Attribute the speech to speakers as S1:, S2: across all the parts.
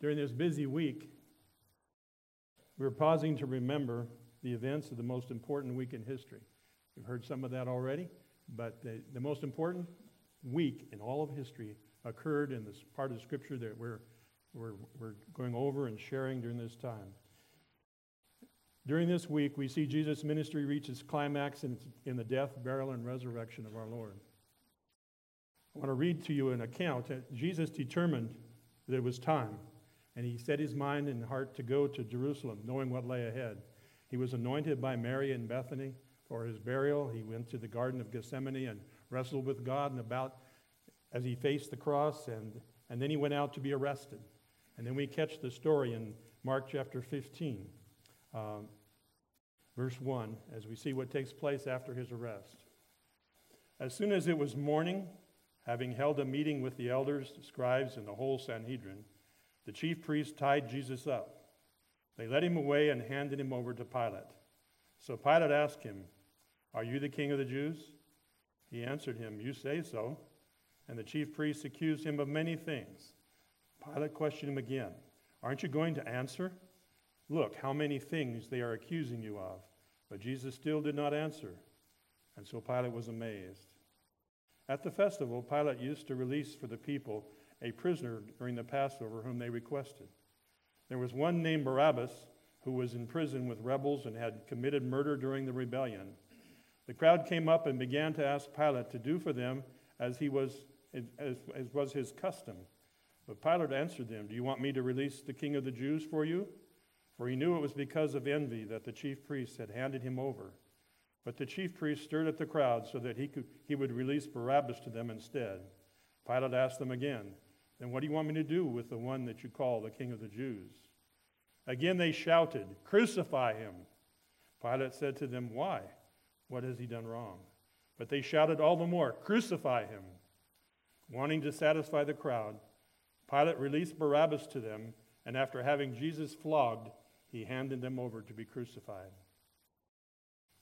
S1: During this busy week, we're pausing to remember the events of the most important week in history. We've heard some of that already, but the, the most important week in all of history occurred in this part of Scripture that we're, we're, we're going over and sharing during this time. During this week, we see Jesus' ministry reach its climax in, in the death, burial, and resurrection of our Lord. I want to read to you an account that Jesus determined that it was time, and he set his mind and heart to go to Jerusalem, knowing what lay ahead. He was anointed by Mary in Bethany for his burial. He went to the Garden of Gethsemane and wrestled with God and about as he faced the cross, and, and then he went out to be arrested. And then we catch the story in Mark chapter 15, um, verse 1, as we see what takes place after his arrest. As soon as it was morning, having held a meeting with the elders, scribes, and the whole Sanhedrin, the chief priests tied Jesus up. They led him away and handed him over to Pilate. So Pilate asked him, Are you the king of the Jews? He answered him, You say so. And the chief priests accused him of many things. Pilate questioned him again, Aren't you going to answer? Look how many things they are accusing you of. But Jesus still did not answer. And so Pilate was amazed. At the festival, Pilate used to release for the people a prisoner during the Passover whom they requested. There was one named Barabbas who was in prison with rebels and had committed murder during the rebellion. The crowd came up and began to ask Pilate to do for them as he was as, as was his custom. But Pilate answered them, "Do you want me to release the king of the Jews for you?" For he knew it was because of envy that the chief priests had handed him over. But the chief priests stirred up the crowd so that he, could, he would release Barabbas to them instead. Pilate asked them again, Then what do you want me to do with the one that you call the king of the Jews? Again they shouted, Crucify him. Pilate said to them, Why? What has he done wrong? But they shouted all the more, Crucify him. Wanting to satisfy the crowd, Pilate released Barabbas to them, and after having Jesus flogged, he handed them over to be crucified.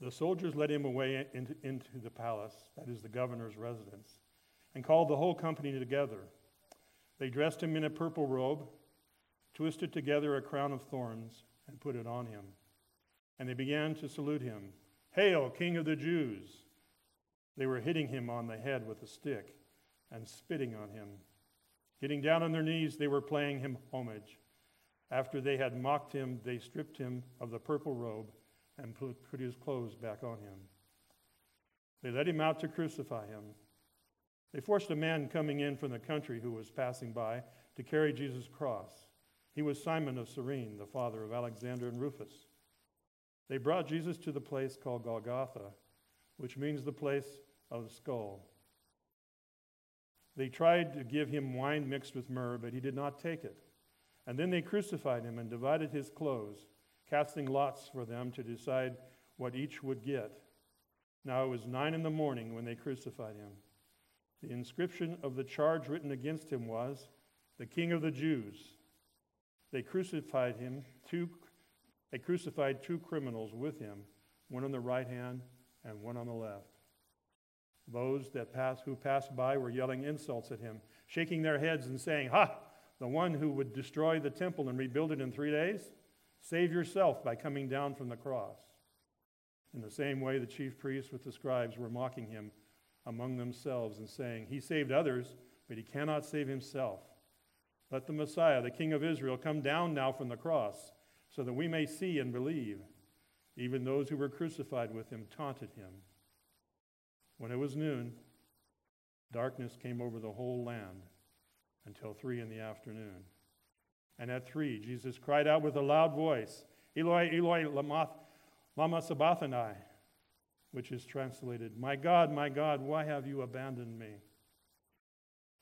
S1: The soldiers led him away into, into the palace, that is the governor's residence, and called the whole company together. They dressed him in a purple robe, twisted together a crown of thorns, and put it on him. And they began to salute him Hail, King of the Jews! They were hitting him on the head with a stick and spitting on him. Getting down on their knees, they were paying him homage. After they had mocked him, they stripped him of the purple robe and put, his clothes back on him. They led him out to crucify him. They forced a man coming in from the country who was passing by to carry Jesus' cross. He was Simon of Cyrene, the father of Alexander and Rufus. They brought Jesus to the place called Golgotha, which means the place of the skull. They tried to give him wine mixed with myrrh, but he did not take it. And then they crucified him and divided his clothes casting lots for them to decide what each would get. Now it was nine in the morning when they crucified him. The inscription of the charge written against him was, The King of the Jews. They crucified him, two, they crucified two criminals with him, one on the right hand and one on the left. Those that passed, who passed by were yelling insults at him, shaking their heads and saying, Ha! The one who would destroy the temple and rebuild it in three days? Save yourself by coming down from the cross. In the same way, the chief priests with the scribes were mocking him among themselves and saying, He saved others, but he cannot save himself. Let the Messiah, the King of Israel, come down now from the cross so that we may see and believe. Even those who were crucified with him taunted him. When it was noon, darkness came over the whole land until three in the afternoon. And at three, Jesus cried out with a loud voice, Eloi, Eloi, lama, lama sabachthani, which is translated, My God, my God, why have you abandoned me?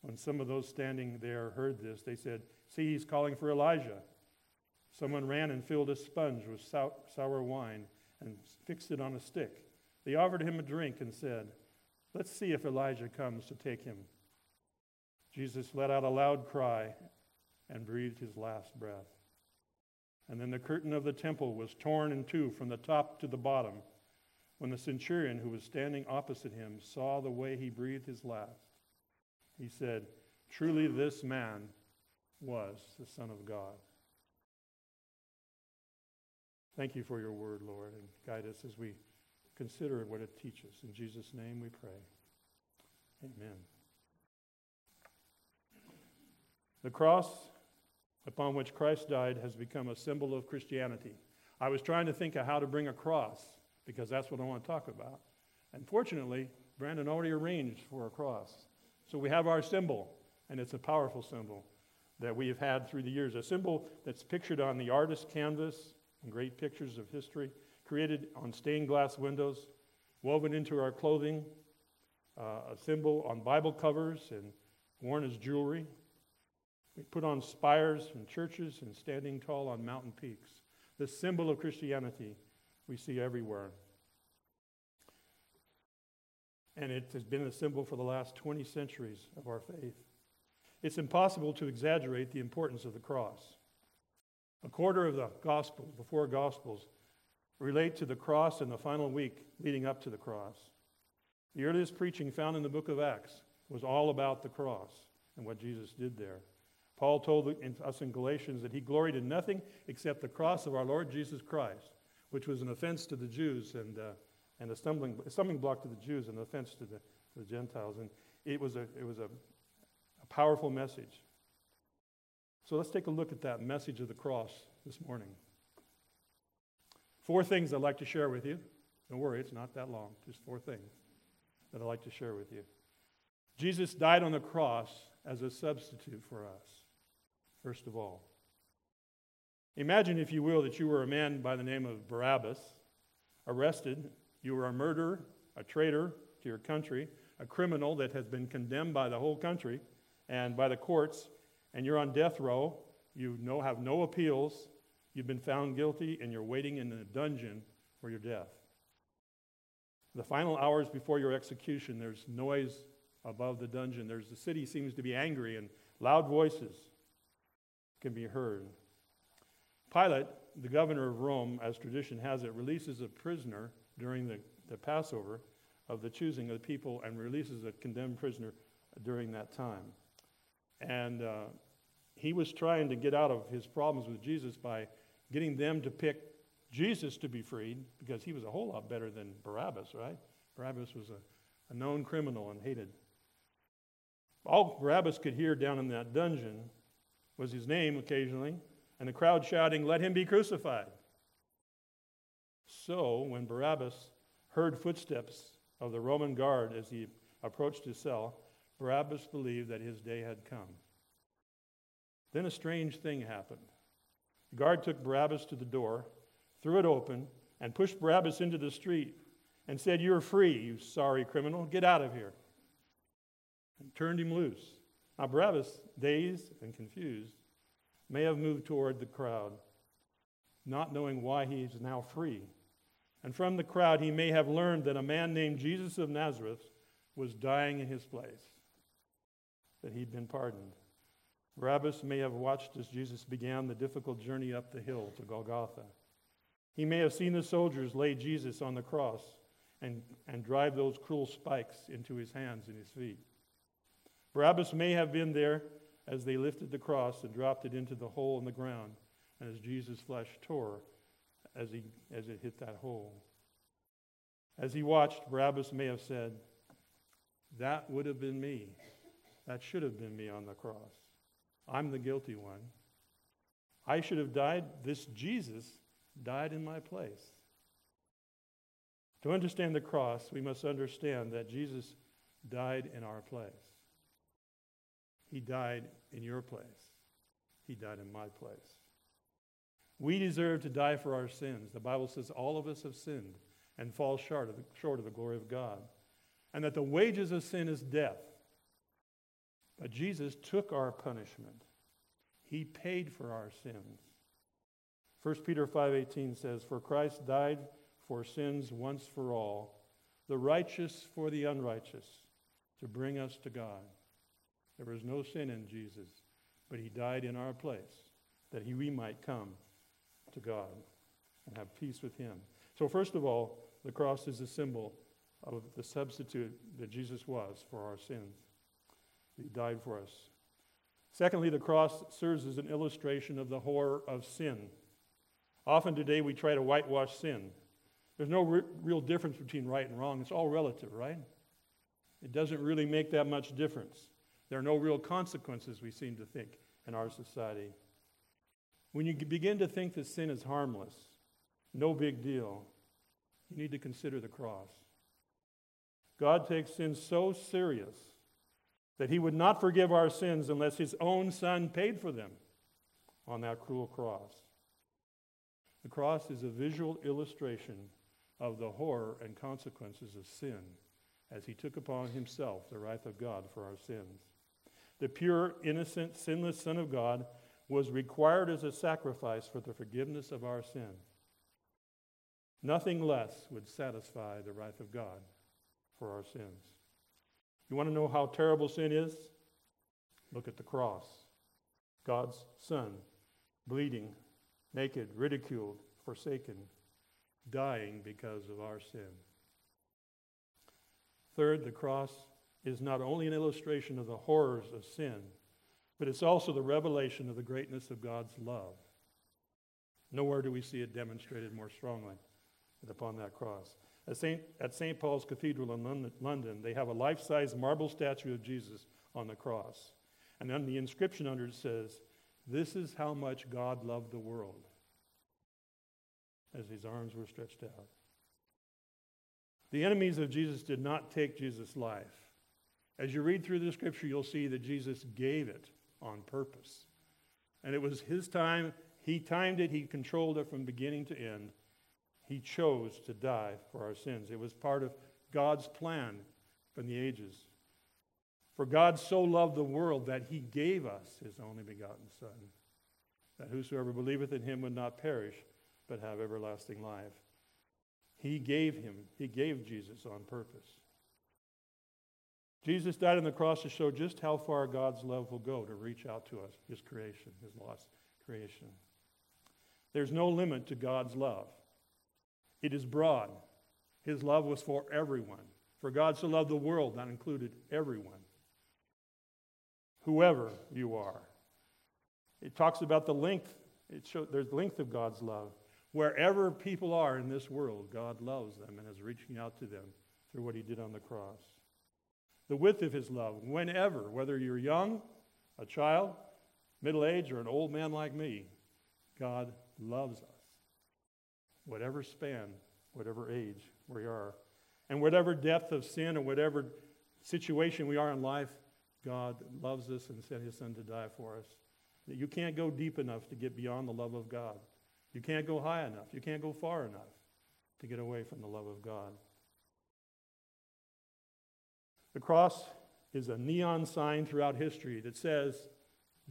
S1: When some of those standing there heard this, they said, See, he's calling for Elijah. Someone ran and filled a sponge with sour wine and fixed it on a stick. They offered him a drink and said, Let's see if Elijah comes to take him. Jesus let out a loud cry and breathed his last breath. And then the curtain of the temple was torn in two from the top to the bottom. When the centurion who was standing opposite him saw the way he breathed his last, he said, Truly, this man was the Son of God. Thank you for your word, Lord, and guide us as we consider what it teaches. In Jesus' name we pray. Amen. The cross upon which Christ died has become a symbol of Christianity. I was trying to think of how to bring a cross because that's what I want to talk about. Unfortunately, Brandon already arranged for a cross. So we have our symbol, and it's a powerful symbol that we have had through the years. A symbol that's pictured on the artist's canvas and great pictures of history, created on stained glass windows, woven into our clothing, uh, a symbol on Bible covers and worn as jewelry. We put on spires in churches and standing tall on mountain peaks. The symbol of Christianity we see everywhere. And it has been a symbol for the last 20 centuries of our faith. It's impossible to exaggerate the importance of the cross. A quarter of the gospel, the four gospels, relate to the cross and the final week leading up to the cross. The earliest preaching found in the book of Acts was all about the cross and what Jesus did there. Paul told us in Galatians that he gloried in nothing except the cross of our Lord Jesus Christ, which was an offense to the Jews and, uh, and a, stumbling, stumbling block to the Jews and an offense to the, to the Gentiles. And it was, a, it was a, a powerful message. So let's take a look at that message of the cross this morning. Four things I'd like to share with you. Don't worry, it's not that long, just four things that I'd like to share with you. Jesus died on the cross as a substitute for us, first of all. Imagine, if you will, that you were a man by the name of Barabbas, arrested. You were a murderer, a traitor to your country, a criminal that has been condemned by the whole country and by the courts, and you're on death row. You know, have no appeals. You've been found guilty, and you're waiting in a dungeon for your death. The final hours before your execution, there's noise above the dungeon. There's the city seems to be angry, and loud voices can be heard. Pilate, the governor of Rome, as tradition has it, releases a prisoner during the, the Passover of the choosing of the people and releases a condemned prisoner during that time. And uh, he was trying to get out of his problems with Jesus by getting them to pick Jesus to be freed because he was a whole lot better than Barabbas, right? Barabbas was a, a known criminal and hated. All Barabbas could hear down in that dungeon was his name occasionally, and the crowd shouting, Let him be crucified. So, when Barabbas heard footsteps of the Roman guard as he approached his cell, Barabbas believed that his day had come. Then a strange thing happened. The guard took Barabbas to the door, threw it open, and pushed Barabbas into the street and said, You're free, you sorry criminal. Get out of here. And turned him loose. Now, Barabbas, dazed and confused, may have moved toward the crowd, not knowing why he is now free. And from the crowd, he may have learned that a man named Jesus of Nazareth was dying in his place, that he'd been pardoned. Barabbas may have watched as Jesus began the difficult journey up the hill to Golgotha. He may have seen the soldiers lay Jesus on the cross and, and drive those cruel spikes into his hands and his feet. Barabbas may have been there as they lifted the cross and dropped it into the hole in the ground, and as Jesus' flesh tore as, he, as it hit that hole. As he watched, Barabbas may have said, That would have been me. That should have been me on the cross. I'm the guilty one. I should have died. This Jesus died in my place. To understand the cross, we must understand that Jesus died in our place. He died in your place. He died in my place. We deserve to die for our sins. The Bible says all of us have sinned and fall short of the, short of the glory of God. And that the wages of sin is death. But Jesus took our punishment. He paid for our sins. 1 Peter 5:18 says, "For Christ died for sins once for all, the righteous for the unrighteous, to bring us to God." There was no sin in Jesus, but he died in our place that he, we might come to God and have peace with him. So first of all, the cross is a symbol of the substitute that Jesus was for our sins. He died for us. Secondly, the cross serves as an illustration of the horror of sin. Often today we try to whitewash sin. There's no re- real difference between right and wrong. It's all relative, right? It doesn't really make that much difference. There are no real consequences, we seem to think, in our society. When you begin to think that sin is harmless, no big deal, you need to consider the cross. God takes sin so serious that he would not forgive our sins unless his own son paid for them on that cruel cross. The cross is a visual illustration of the horror and consequences of sin as he took upon himself the wrath of God for our sins. The pure, innocent, sinless Son of God was required as a sacrifice for the forgiveness of our sin. Nothing less would satisfy the wrath of God for our sins. You want to know how terrible sin is? Look at the cross. God's Son, bleeding, naked, ridiculed, forsaken, dying because of our sin. Third, the cross is not only an illustration of the horrors of sin, but it's also the revelation of the greatness of God's love. Nowhere do we see it demonstrated more strongly than upon that cross. At St. At St. Paul's Cathedral in London, they have a life size marble statue of Jesus on the cross. And then the inscription under it says, This is how much God loved the world, as his arms were stretched out. The enemies of Jesus did not take Jesus' life. As you read through the scripture, you'll see that Jesus gave it on purpose. And it was his time. He timed it, he controlled it from beginning to end. He chose to die for our sins. It was part of God's plan from the ages. For God so loved the world that he gave us his only begotten Son, that whosoever believeth in him would not perish, but have everlasting life. He gave him, he gave Jesus on purpose. Jesus died on the cross to show just how far God's love will go to reach out to us, his creation, his lost creation. There's no limit to God's love. It is broad. His love was for everyone. For God so loved the world, that included everyone. Whoever you are. It talks about the length. It shows, there's the length of God's love. Wherever people are in this world, God loves them and is reaching out to them through what he did on the cross. The width of his love, whenever, whether you're young, a child, middle age, or an old man like me, God loves us whatever span, whatever age we are, and whatever depth of sin or whatever situation we are in life, God loves us and sent his son to die for us. You can't go deep enough to get beyond the love of God. You can't go high enough. You can't go far enough to get away from the love of God. The cross is a neon sign throughout history that says,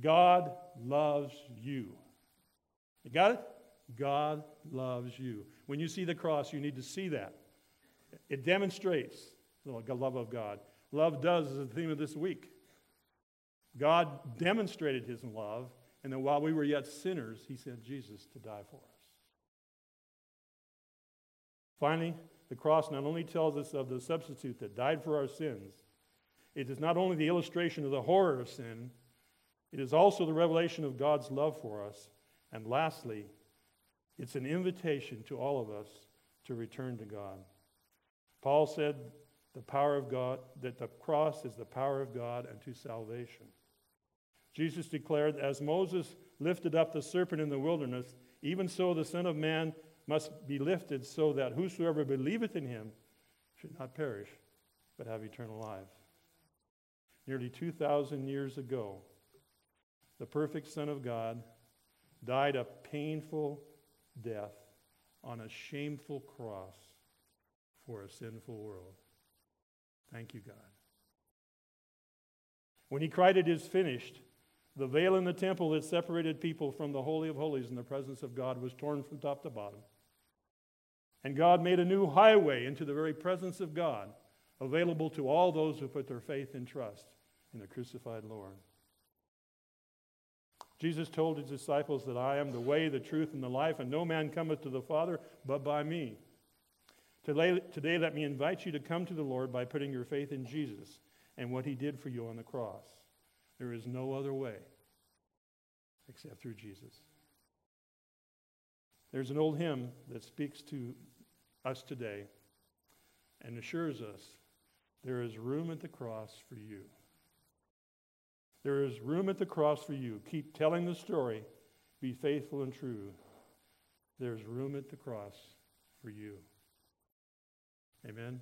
S1: God loves you. You got it? God loves you. When you see the cross, you need to see that. It demonstrates the love of God. Love does is the theme of this week. God demonstrated his love, and then while we were yet sinners, he sent Jesus to die for us. Finally, the cross not only tells us of the substitute that died for our sins, it is not only the illustration of the horror of sin, it is also the revelation of God's love for us. And lastly, it's an invitation to all of us to return to God. Paul said the power of God, that the cross is the power of God unto salvation. Jesus declared, as Moses lifted up the serpent in the wilderness, even so the Son of Man must be lifted, so that whosoever believeth in him should not perish, but have eternal life. Nearly 2,000 years ago, the perfect Son of God died a painful death on a shameful cross for a sinful world. Thank you, God. When he cried, It is finished, the veil in the temple that separated people from the Holy of Holies in the presence of God was torn from top to bottom. And God made a new highway into the very presence of God, available to all those who put their faith and trust in the crucified Lord. Jesus told his disciples that I am the way, the truth, and the life, and no man cometh to the Father but by me. Today, today, let me invite you to come to the Lord by putting your faith in Jesus and what he did for you on the cross. There is no other way. except through Jesus. There's an old hymn that speaks to us today and assures us there is room at the cross for you. There is room at the cross for you. Keep telling the story. Be faithful and true. There's room at the cross for you. Amen.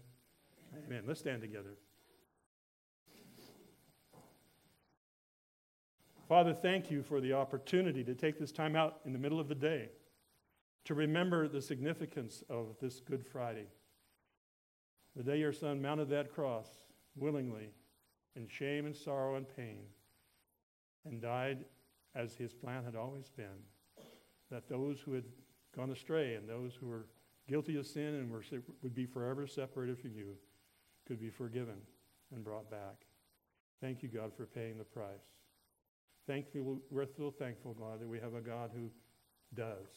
S1: Amen. Let's stand together. Father, thank you for the opportunity to take this time out in the middle of the day to remember the significance of this Good Friday. The day your son mounted that cross willingly in shame and sorrow and pain and died as his plan had always been, that those who had gone astray and those who were guilty of sin and were, would be forever separated from you could be forgiven and brought back. Thank you, God, for paying the price. Thankful, we're so thankful, God, that we have a God who does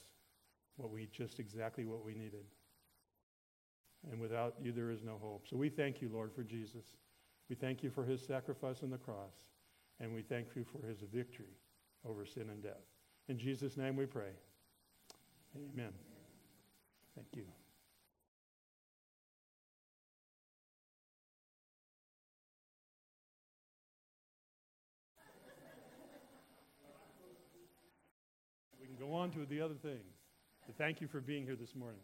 S1: what we just exactly what we needed. And without you, there is no hope. So we thank you, Lord, for Jesus. We thank you for his sacrifice on the cross. And we thank you for his victory over sin and death. In Jesus' name we pray. Amen. Thank you. Go on to the other things. But thank you for being here this morning.